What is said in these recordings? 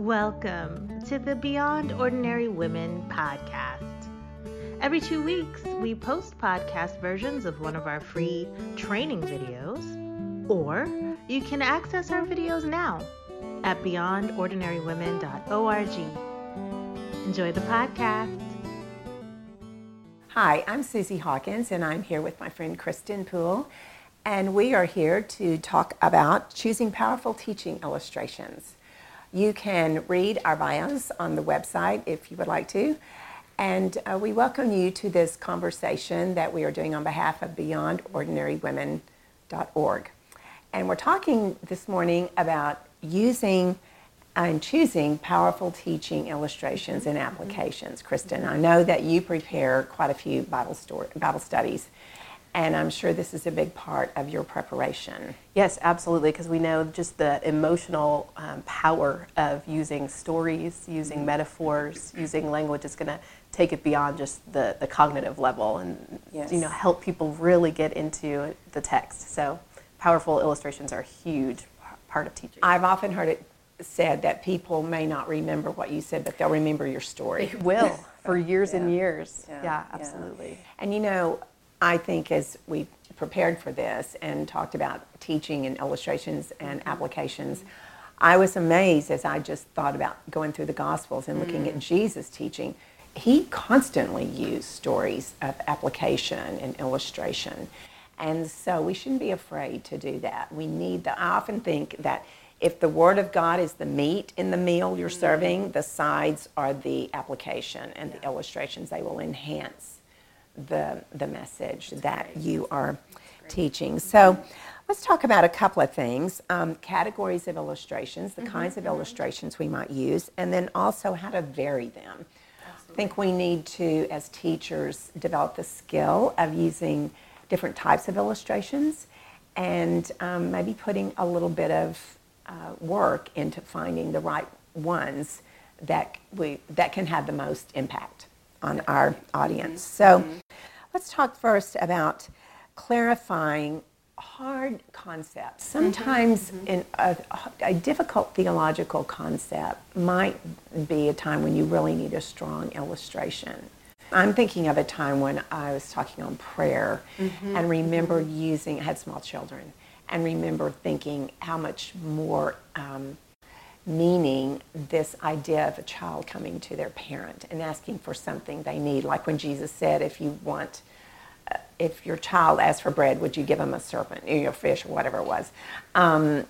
Welcome to the Beyond Ordinary Women podcast. Every two weeks, we post podcast versions of one of our free training videos, or you can access our videos now at beyondordinarywomen.org. Enjoy the podcast. Hi, I'm Susie Hawkins, and I'm here with my friend Kristen Poole, and we are here to talk about choosing powerful teaching illustrations. You can read our bios on the website if you would like to. And uh, we welcome you to this conversation that we are doing on behalf of BeyondOrdinaryWomen.org. And we're talking this morning about using and choosing powerful teaching illustrations and applications. Kristen, I know that you prepare quite a few Bible, story, Bible studies and I'm sure this is a big part of your preparation. Yes, absolutely, because we know just the emotional um, power of using stories, using metaphors, using language is going to take it beyond just the, the cognitive level and yes. you know help people really get into the text. So powerful illustrations are a huge part of teaching. I've often heard it said that people may not remember what you said, but they'll remember your story. They will for years yeah. and years. Yeah, yeah absolutely. Yeah. And you know, I think as we prepared for this and talked about teaching and illustrations and applications, I was amazed as I just thought about going through the Gospels and looking mm. at Jesus' teaching. He constantly used stories of application and illustration. And so we shouldn't be afraid to do that. We need the, I often think that if the Word of God is the meat in the meal you're mm. serving, the sides are the application and yeah. the illustrations. They will enhance the, the message that you are teaching. So let's talk about a couple of things um, categories of illustrations, the mm-hmm. kinds of illustrations we might use, and then also how to vary them. Absolutely. I think we need to, as teachers, develop the skill of using different types of illustrations and um, maybe putting a little bit of uh, work into finding the right ones that we that can have the most impact on our audience. So let's talk first about clarifying hard concepts. Sometimes mm-hmm. in a, a, difficult theological concept might be a time when you really need a strong illustration. I'm thinking of a time when I was talking on prayer mm-hmm. and remember mm-hmm. using, I had small children, and remember thinking how much more um, meaning this idea of a child coming to their parent and asking for something they need. Like when Jesus said, if you want, uh, if your child asks for bread, would you give him a serpent, or a fish, or whatever it was? Um,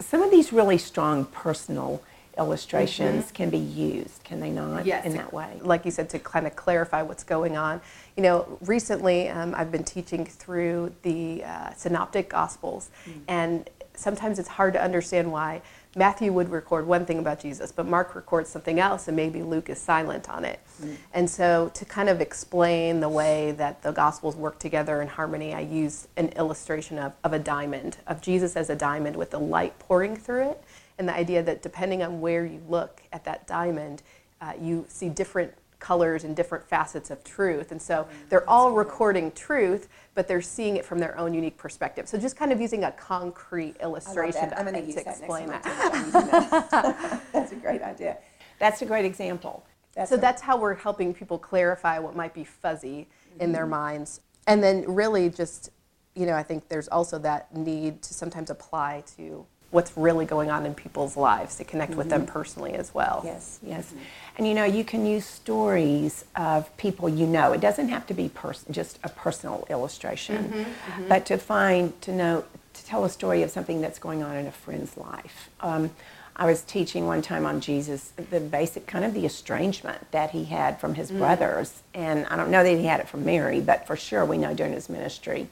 some of these really strong personal illustrations mm-hmm. can be used, can they not? Yes, in that way. Like you said, to kind of clarify what's going on. You know, recently um, I've been teaching through the uh, Synoptic Gospels, mm-hmm. and sometimes it's hard to understand why Matthew would record one thing about Jesus, but Mark records something else, and maybe Luke is silent on it. Mm. And so, to kind of explain the way that the Gospels work together in harmony, I use an illustration of, of a diamond, of Jesus as a diamond with the light pouring through it, and the idea that depending on where you look at that diamond, uh, you see different colors and different facets of truth. And so they're all recording truth, but they're seeing it from their own unique perspective. So just kind of using a concrete illustration to, to explain that. that. that's a great idea. That's a great example. That's so a, that's how we're helping people clarify what might be fuzzy mm-hmm. in their mm-hmm. minds. And then really just, you know, I think there's also that need to sometimes apply to what's really going on in people's lives to connect mm-hmm. with them mm-hmm. personally as well. Yes, yes. Mm-hmm. And you know, you can use stories of people you know. It doesn't have to be pers- just a personal illustration, mm-hmm. mm-hmm. but to find, to know, to tell a story of something that's going on in a friend's life. Um, I was teaching one time on Jesus, the basic kind of the estrangement that he had from his mm. brothers. And I don't know that he had it from Mary, but for sure we know during his ministry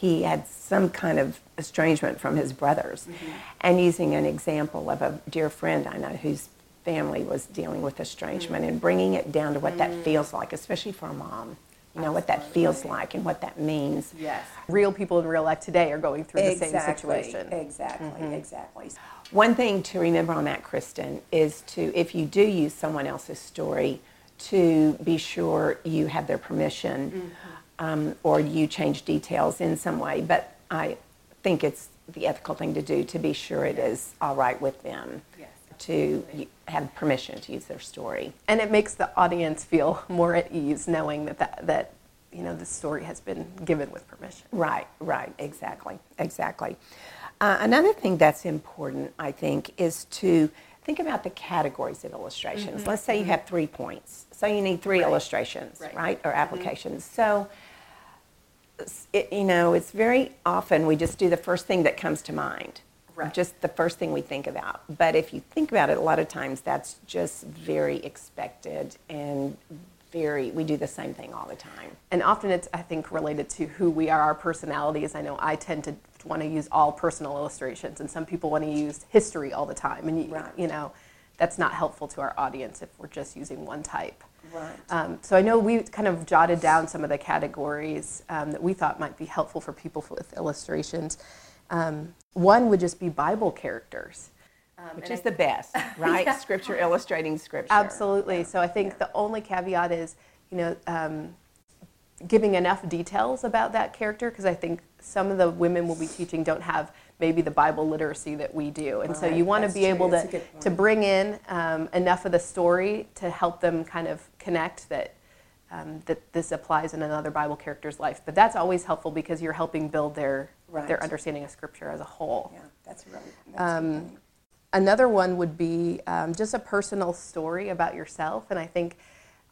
he had some kind of estrangement from his brothers. Mm-hmm. And using an example of a dear friend I know whose family was dealing with estrangement mm-hmm. and bringing it down to what mm-hmm. that feels like, especially for a mom. You know, what that feels like and what that means. Yes. Real people in real life today are going through exactly, the same situation. Exactly, mm-hmm. exactly. One thing to remember on that, Kristen, is to, if you do use someone else's story, to be sure you have their permission mm-hmm um, or you change details in some way. But I think it's the ethical thing to do to be sure it is all right with them. Yes, to have permission to use their story. And it makes the audience feel more at ease knowing that, that, that you know, the story has been given with permission. Right, right, exactly, exactly. Uh, another thing that's important, I think, is to think about the categories of illustrations. Mm-hmm. Let's say you have three points. So you need three right. illustrations, right, right? or mm-hmm. applications. Mm-hmm. So, it, you know, it's very often we just do the first thing that comes to mind. Right. Just the first thing we think about. But if you think about it, a lot of times that's just very expected and very we do the same thing all the time and often it's i think related to who we are our personalities i know i tend to want to use all personal illustrations and some people want to use history all the time and you, right. you know that's not helpful to our audience if we're just using one type right um, so i know we kind of jotted down some of the categories um, that we thought might be helpful for people with illustrations um, one would just be bible characters um, Which is I, the best, right? yeah. Scripture illustrating scripture. Absolutely. Yeah. So I think yeah. the only caveat is, you know, um, giving enough details about that character because I think some of the women we'll be teaching don't have maybe the Bible literacy that we do, and right. so you want to be true. able to to bring in um, enough of the story to help them kind of connect that. Um, that this applies in another Bible character's life, but that's always helpful because you're helping build their right. their understanding of Scripture as a whole. Yeah, that's really. That's um, Another one would be um, just a personal story about yourself. And I think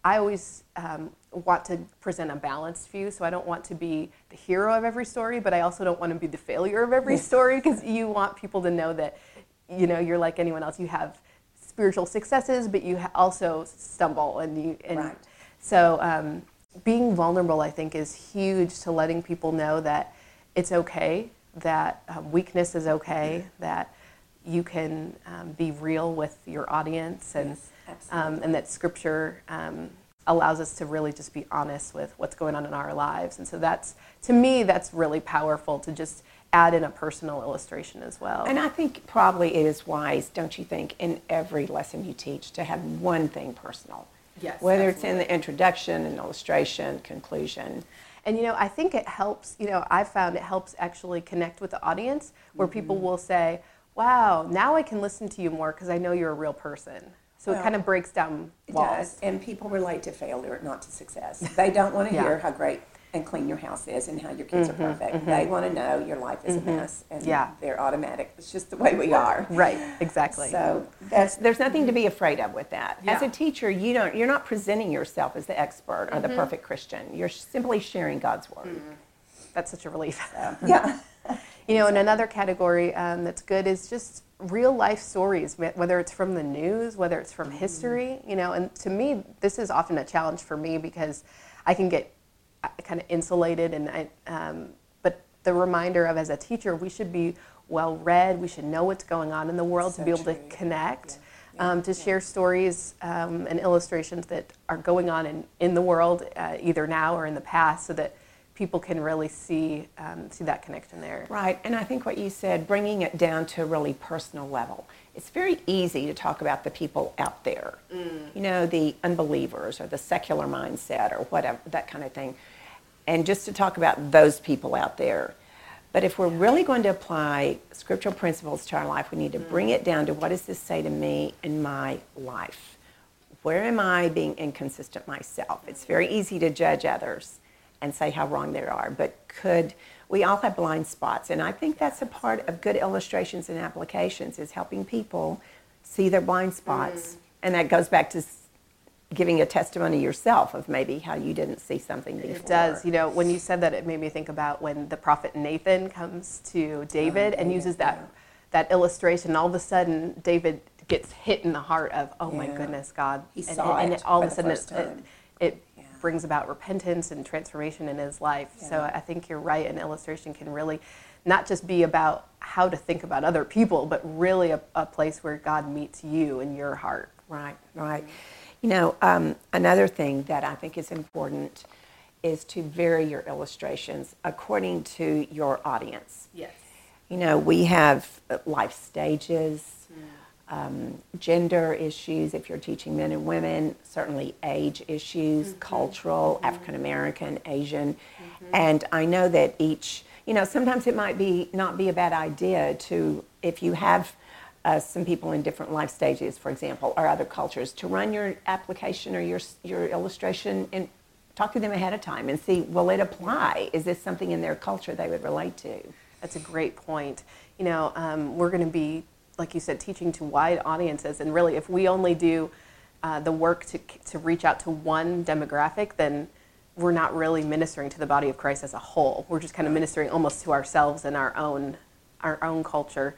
I always um, want to present a balanced view. So I don't want to be the hero of every story, but I also don't want to be the failure of every story because you want people to know that, you know, you're like anyone else. You have spiritual successes, but you also stumble. And, you, and right. so um, being vulnerable, I think, is huge to letting people know that it's okay, that um, weakness is okay, that you can um, be real with your audience and yes, um, and that scripture um, allows us to really just be honest with what's going on in our lives and so that's to me that's really powerful to just add in a personal illustration as well and i think probably it is wise don't you think in every lesson you teach to have one thing personal yes whether absolutely. it's in the introduction and illustration conclusion and you know i think it helps you know i've found it helps actually connect with the audience where mm-hmm. people will say wow, now I can listen to you more because I know you're a real person. So well, it kind of breaks down walls. It does, and people relate to failure, not to success. They don't want to yeah. hear how great and clean your house is and how your kids mm-hmm, are perfect. Mm-hmm. They want to know your life is mm-hmm. a mess and yeah. they're automatic. It's just the way we are. Right, exactly. So that's there's nothing to be afraid of with that. Yeah. As a teacher, you don't you're not presenting yourself as the expert or the mm-hmm. perfect Christian. You're simply sharing God's word. Mm-hmm. That's such a relief. So, yeah. You know, and another category um, that's good is just real life stories, whether it's from the news, whether it's from mm-hmm. history, you know, and to me, this is often a challenge for me because I can get kind of insulated and I, um, but the reminder of as a teacher, we should be well read, we should know what's going on in the world so to be able true. to connect. Yeah. Um, to yeah. share stories um, and illustrations that are going on in, in the world, uh, either now or in the past, so that people can really see um, see that connection there. Right, and I think what you said, bringing it down to a really personal level. It's very easy to talk about the people out there, mm. you know, the unbelievers or the secular mindset or whatever that kind of thing, and just to talk about those people out there. But if we're really going to apply scriptural principles to our life, we need to bring it down to what does this say to me in my life? Where am I being inconsistent myself? It's very easy to judge others and say how wrong they are, but could we all have blind spots and i think that's a part of good illustrations and applications is helping people see their blind spots mm. and that goes back to giving a testimony yourself of maybe how you didn't see something before. It does. You know, when you said that, it made me think about when the prophet Nathan comes to David oh, and uses that that illustration. All of a sudden, David gets hit in the heart of, "Oh yeah. my goodness, God!" He and, saw and, and all of a sudden, it, it, it brings about repentance and transformation in his life. Yeah. So I think you're right. An illustration can really not just be about how to think about other people, but really a, a place where God meets you in your heart. Right, right. You know, um, another thing that I think is important is to vary your illustrations according to your audience. Yes. You know, we have life stages, um, gender issues, if you're teaching men and women, certainly age issues, mm-hmm. cultural, mm-hmm. African American, Asian. Mm-hmm. And I know that each, you know, sometimes it might be not be a bad idea to, if you have uh, some people in different life stages, for example, or other cultures, to run your application or your your illustration and talk to them ahead of time and see will it apply? Is this something in their culture they would relate to? That's a great point. You know, um, we're going to be, like you said, teaching to wide audiences, and really, if we only do uh, the work to to reach out to one demographic, then we're not really ministering to the body of Christ as a whole. We're just kind of ministering almost to ourselves and our own our own culture.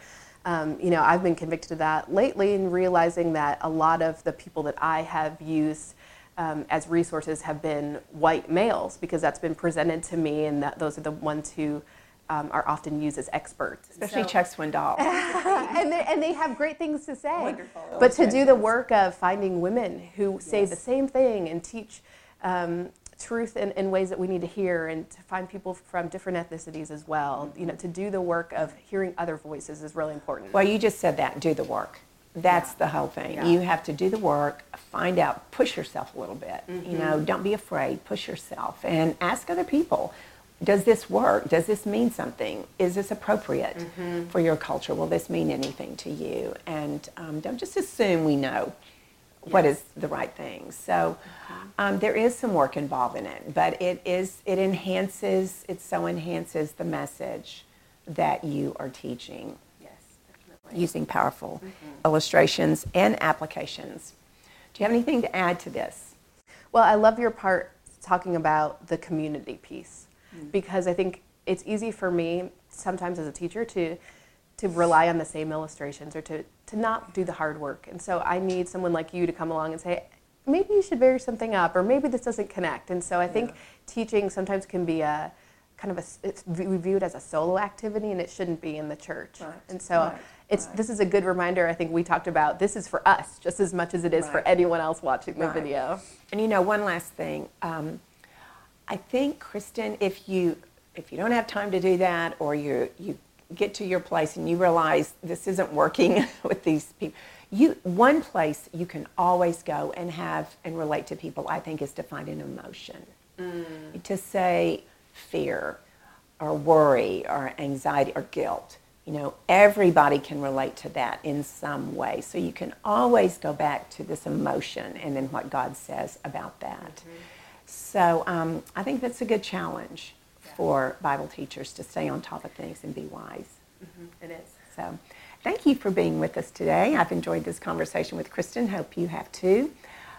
Um, you know, I've been convicted of that lately and realizing that a lot of the people that I have used um, as resources have been white males because that's been presented to me, and that those are the ones who um, are often used as experts. Especially so, Chuck Swindoll. and, they, and they have great things to say. Wonderful. But to do the work of finding women who yes. say the same thing and teach um, truth in, in, ways that we need to hear and to find people from different ethnicities as well. You know, to do the work of hearing other voices is really important. Well, you just said that, do the work. That's yeah. the whole thing. Yeah. You have to do the work, find out, push yourself a little bit. Mm-hmm. You know, don't be afraid, push yourself and ask other people, does this work? Does this mean something? Is this appropriate mm-hmm. for your culture? Will this mean anything to you? And um, don't just assume we know what is the right thing. So um, there is some work involved in it, but it is it enhances it so enhances the message that you are teaching. Yes, definitely. Using powerful mm-hmm. illustrations and applications. Do you have anything to add to this? Well, I love your part talking about the community piece mm-hmm. because I think it's easy for me sometimes as a teacher to to rely on the same illustrations or to, to not do the hard work. And so I need someone like you to come along and say, maybe you should vary something up, or maybe this doesn't connect. And so I think yeah. teaching sometimes can be a kind of a, it's viewed as a solo activity, and it shouldn't be in the church. Right. And so right. it's right. this is a good reminder. I think we talked about this is for us just as much as it is for anyone else watching the video. And you know, one last thing. Um, I think, Kristen, if you if you don't have time to do that, or you you get to your place and you realize this isn't working with these people, you one place you can always go and have and relate to people. I think is to find an emotion, mm. to say fear, or worry, or anxiety, or guilt. You know, everybody can relate to that in some way. So you can always go back to this emotion and then what God says about that. Mm-hmm. So um, I think that's a good challenge for Bible teachers to stay on top of things and be wise. Mm-hmm. It is. So thank you for being with us today. I've enjoyed this conversation with Kristen. Hope you have too.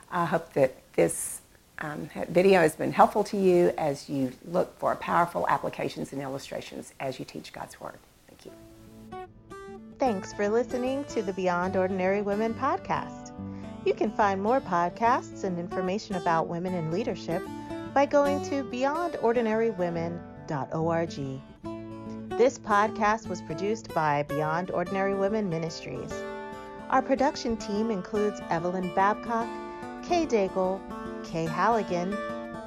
I hope that this um, video has been helpful to you as you look for powerful applications and illustrations as you teach God's Word. Thank you. Thanks for listening to the Beyond Ordinary Women podcast. You can find more podcasts and information about women in leadership by going to beyondordinarywomen.org. This podcast was produced by Beyond Ordinary Women Ministries. Our production team includes Evelyn Babcock, Kay Daigle, Kay Halligan,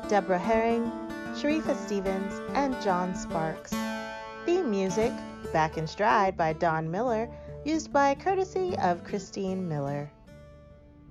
Deborah Herring, Sharifa Stevens, and John Sparks. Theme music, Back in Stride by Don Miller, used by courtesy of Christine Miller.